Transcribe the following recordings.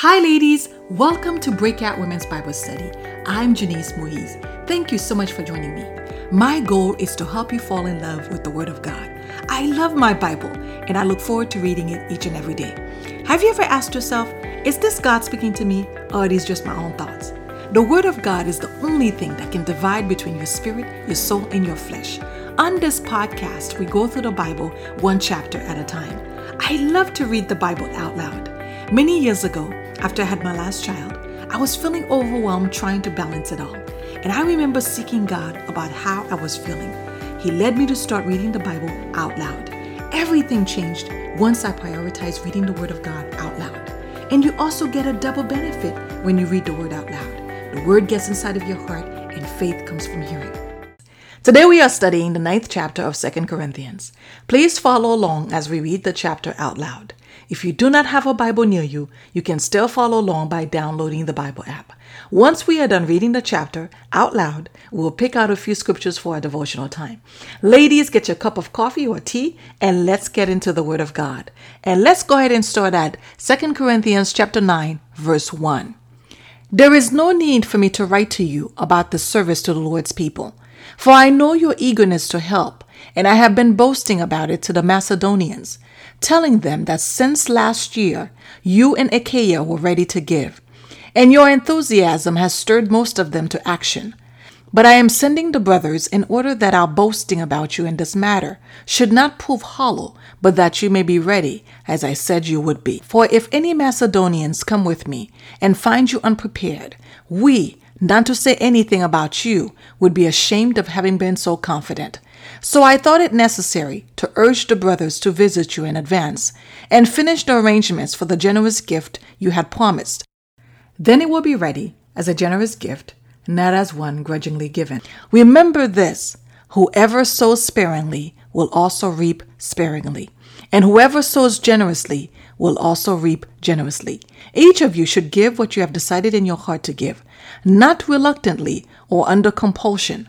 Hi, ladies. Welcome to Breakout Women's Bible Study. I'm Janice Moise. Thank you so much for joining me. My goal is to help you fall in love with the Word of God. I love my Bible and I look forward to reading it each and every day. Have you ever asked yourself, is this God speaking to me or are these just my own thoughts? The Word of God is the only thing that can divide between your spirit, your soul, and your flesh. On this podcast, we go through the Bible one chapter at a time. I love to read the Bible out loud. Many years ago, after I had my last child, I was feeling overwhelmed trying to balance it all. And I remember seeking God about how I was feeling. He led me to start reading the Bible out loud. Everything changed once I prioritized reading the Word of God out loud. And you also get a double benefit when you read the Word out loud. The Word gets inside of your heart, and faith comes from hearing. Today we are studying the ninth chapter of Second Corinthians. Please follow along as we read the chapter out loud. If you do not have a Bible near you, you can still follow along by downloading the Bible app. Once we are done reading the chapter out loud, we'll pick out a few scriptures for our devotional time. Ladies, get your cup of coffee or tea and let's get into the Word of God. And let's go ahead and start at 2 Corinthians chapter 9, verse 1. There is no need for me to write to you about the service to the Lord's people, for I know your eagerness to help, and I have been boasting about it to the Macedonians telling them that since last year, you and Achaia were ready to give, and your enthusiasm has stirred most of them to action. But I am sending the brothers in order that our boasting about you in this matter should not prove hollow, but that you may be ready, as I said you would be. For if any Macedonians come with me and find you unprepared, we, not to say anything about you, would be ashamed of having been so confident. So I thought it necessary to urge the brothers to visit you in advance and finish the arrangements for the generous gift you had promised. Then it will be ready as a generous gift, not as one grudgingly given. Remember this whoever sows sparingly will also reap sparingly, and whoever sows generously will also reap generously. Each of you should give what you have decided in your heart to give, not reluctantly or under compulsion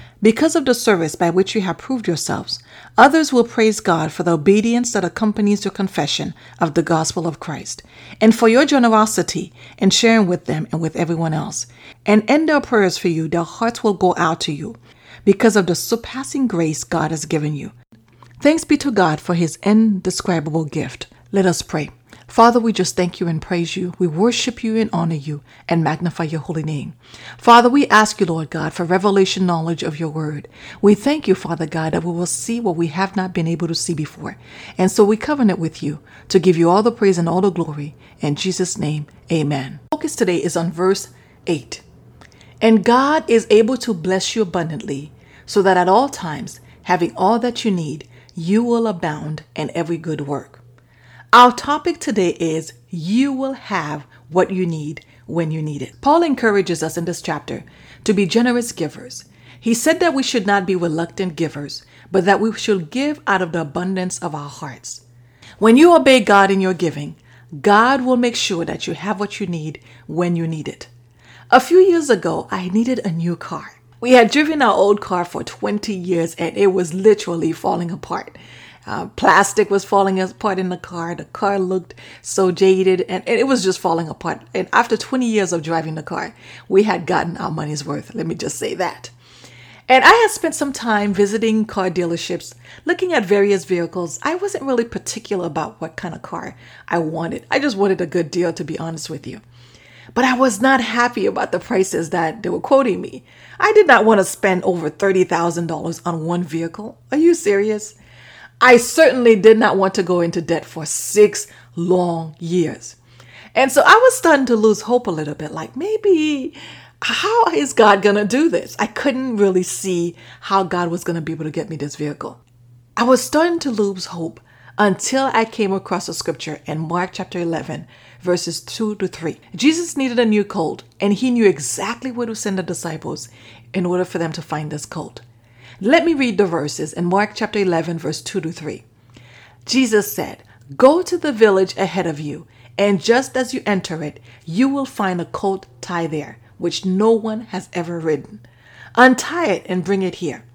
Because of the service by which you have proved yourselves, others will praise God for the obedience that accompanies your confession of the gospel of Christ, and for your generosity in sharing with them and with everyone else. And in their prayers for you, their hearts will go out to you because of the surpassing grace God has given you. Thanks be to God for his indescribable gift. Let us pray. Father, we just thank you and praise you. We worship you and honor you and magnify your holy name. Father, we ask you, Lord God, for revelation knowledge of your word. We thank you, Father God, that we will see what we have not been able to see before. And so we covenant with you to give you all the praise and all the glory. In Jesus' name, amen. Focus today is on verse 8. And God is able to bless you abundantly, so that at all times, having all that you need, you will abound in every good work. Our topic today is You will have what you need when you need it. Paul encourages us in this chapter to be generous givers. He said that we should not be reluctant givers, but that we should give out of the abundance of our hearts. When you obey God in your giving, God will make sure that you have what you need when you need it. A few years ago, I needed a new car. We had driven our old car for 20 years and it was literally falling apart. Uh, plastic was falling apart in the car. The car looked so jaded and, and it was just falling apart. And after 20 years of driving the car, we had gotten our money's worth. Let me just say that. And I had spent some time visiting car dealerships, looking at various vehicles. I wasn't really particular about what kind of car I wanted. I just wanted a good deal, to be honest with you. But I was not happy about the prices that they were quoting me. I did not want to spend over $30,000 on one vehicle. Are you serious? I certainly did not want to go into debt for six long years. And so I was starting to lose hope a little bit like maybe how is God going to do this? I couldn't really see how God was going to be able to get me this vehicle. I was starting to lose hope until I came across a scripture in Mark chapter 11, verses 2 to 3. Jesus needed a new colt, and he knew exactly where to send the disciples in order for them to find this colt. Let me read the verses in Mark chapter 11, verse 2 to 3. Jesus said, Go to the village ahead of you, and just as you enter it, you will find a colt tied there, which no one has ever ridden. Untie it and bring it here.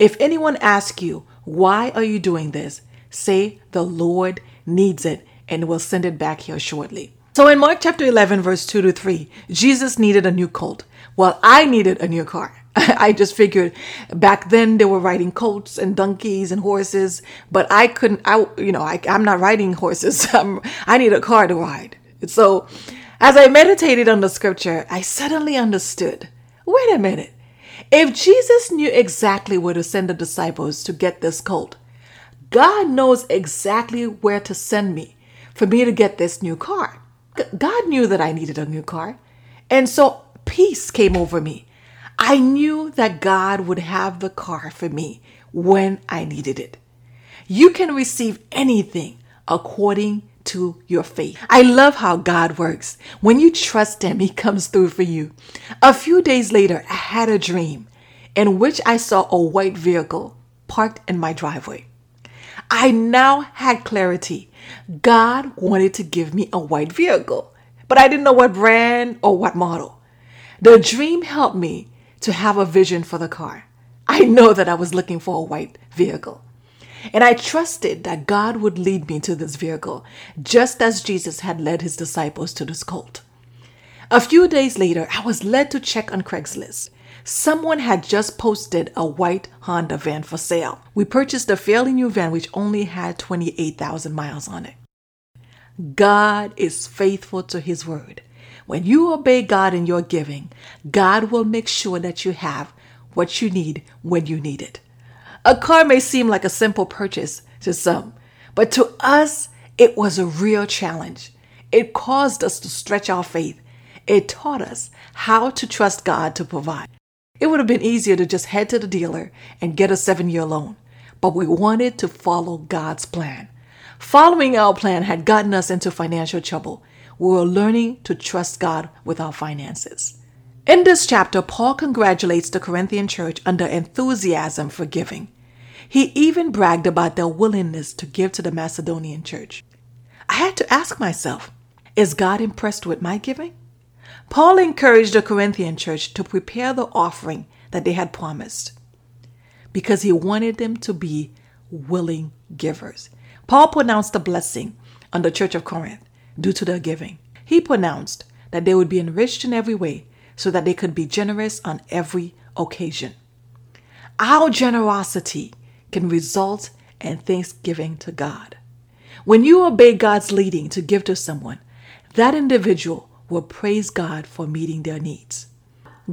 If anyone asks you, Why are you doing this? say, The Lord needs it, and will send it back here shortly. So in Mark chapter 11, verse 2 to 3, Jesus needed a new colt. Well, I needed a new car. I just figured back then they were riding colts and donkeys and horses, but I couldn't, I, you know, I, I'm not riding horses. I'm, I need a car to ride. So as I meditated on the scripture, I suddenly understood wait a minute. If Jesus knew exactly where to send the disciples to get this colt, God knows exactly where to send me for me to get this new car. God knew that I needed a new car. And so peace came over me. I knew that God would have the car for me when I needed it. You can receive anything according to your faith. I love how God works. When you trust Him, He comes through for you. A few days later, I had a dream in which I saw a white vehicle parked in my driveway. I now had clarity. God wanted to give me a white vehicle, but I didn't know what brand or what model. The dream helped me to have a vision for the car. I know that I was looking for a white vehicle. And I trusted that God would lead me to this vehicle, just as Jesus had led his disciples to this cult. A few days later, I was led to check on Craigslist. Someone had just posted a white Honda van for sale. We purchased a fairly new van which only had 28,000 miles on it. God is faithful to his word. When you obey God in your giving, God will make sure that you have what you need when you need it. A car may seem like a simple purchase to some, but to us, it was a real challenge. It caused us to stretch our faith. It taught us how to trust God to provide. It would have been easier to just head to the dealer and get a seven year loan, but we wanted to follow God's plan. Following our plan had gotten us into financial trouble. We were learning to trust God with our finances. In this chapter, Paul congratulates the Corinthian church on their enthusiasm for giving. He even bragged about their willingness to give to the Macedonian church. I had to ask myself, is God impressed with my giving? Paul encouraged the Corinthian church to prepare the offering that they had promised because he wanted them to be willing givers. Paul pronounced a blessing on the church of Corinth due to their giving. He pronounced that they would be enriched in every way so that they could be generous on every occasion. Our generosity can result in thanksgiving to God. When you obey God's leading to give to someone, that individual will praise God for meeting their needs.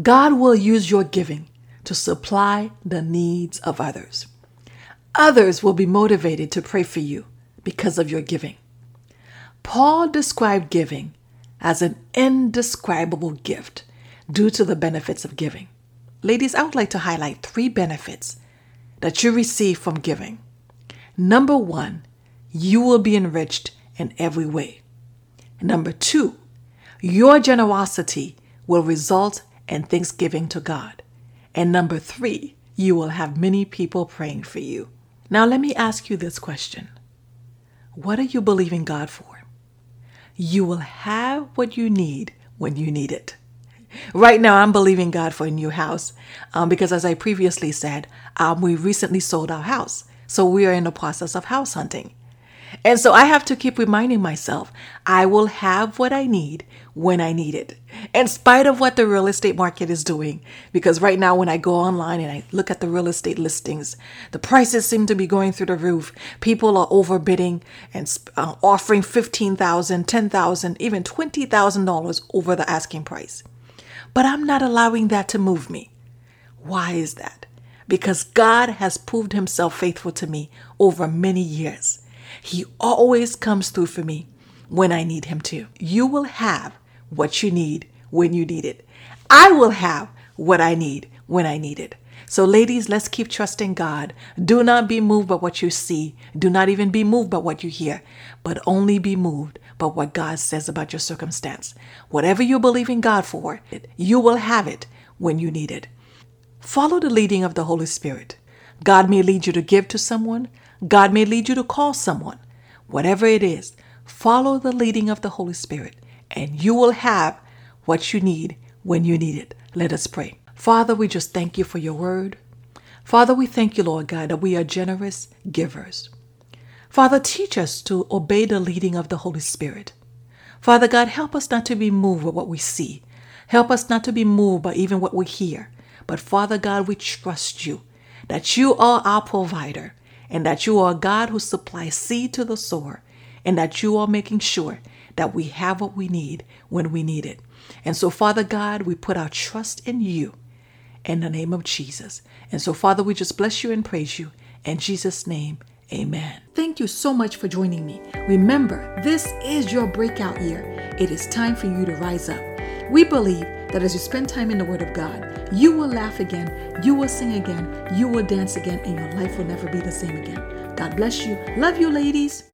God will use your giving to supply the needs of others. Others will be motivated to pray for you because of your giving. Paul described giving as an indescribable gift due to the benefits of giving. Ladies, I would like to highlight three benefits that you receive from giving. Number one, you will be enriched in every way. Number two, your generosity will result in thanksgiving to God. And number three, you will have many people praying for you. Now, let me ask you this question What are you believing God for? You will have what you need when you need it. Right now, I'm believing God for a new house um, because, as I previously said, um, we recently sold our house. So we are in the process of house hunting. And so I have to keep reminding myself I will have what I need when I need it, in spite of what the real estate market is doing. Because right now, when I go online and I look at the real estate listings, the prices seem to be going through the roof. People are overbidding and uh, offering $15,000, $10,000, even $20,000 over the asking price. But I'm not allowing that to move me. Why is that? Because God has proved himself faithful to me over many years. He always comes through for me when I need Him to. You will have what you need when you need it. I will have what I need when I need it. So, ladies, let's keep trusting God. Do not be moved by what you see. Do not even be moved by what you hear, but only be moved by what God says about your circumstance. Whatever you believe in God for, you will have it when you need it. Follow the leading of the Holy Spirit. God may lead you to give to someone, God may lead you to call someone. Whatever it is, follow the leading of the Holy Spirit, and you will have what you need when you need it. Let us pray. Father, we just thank you for your word. Father, we thank you, Lord God, that we are generous givers. Father, teach us to obey the leading of the Holy Spirit. Father God, help us not to be moved by what we see. Help us not to be moved by even what we hear. But Father God, we trust you that you are our provider and that you are a God who supplies seed to the sower and that you are making sure that we have what we need when we need it. And so, Father God, we put our trust in you in the name of Jesus. And so, Father, we just bless you and praise you. In Jesus' name, amen. Thank you so much for joining me. Remember, this is your breakout year. It is time for you to rise up. We believe that as you spend time in the Word of God, you will laugh again, you will sing again, you will dance again, and your life will never be the same again. God bless you. Love you, ladies.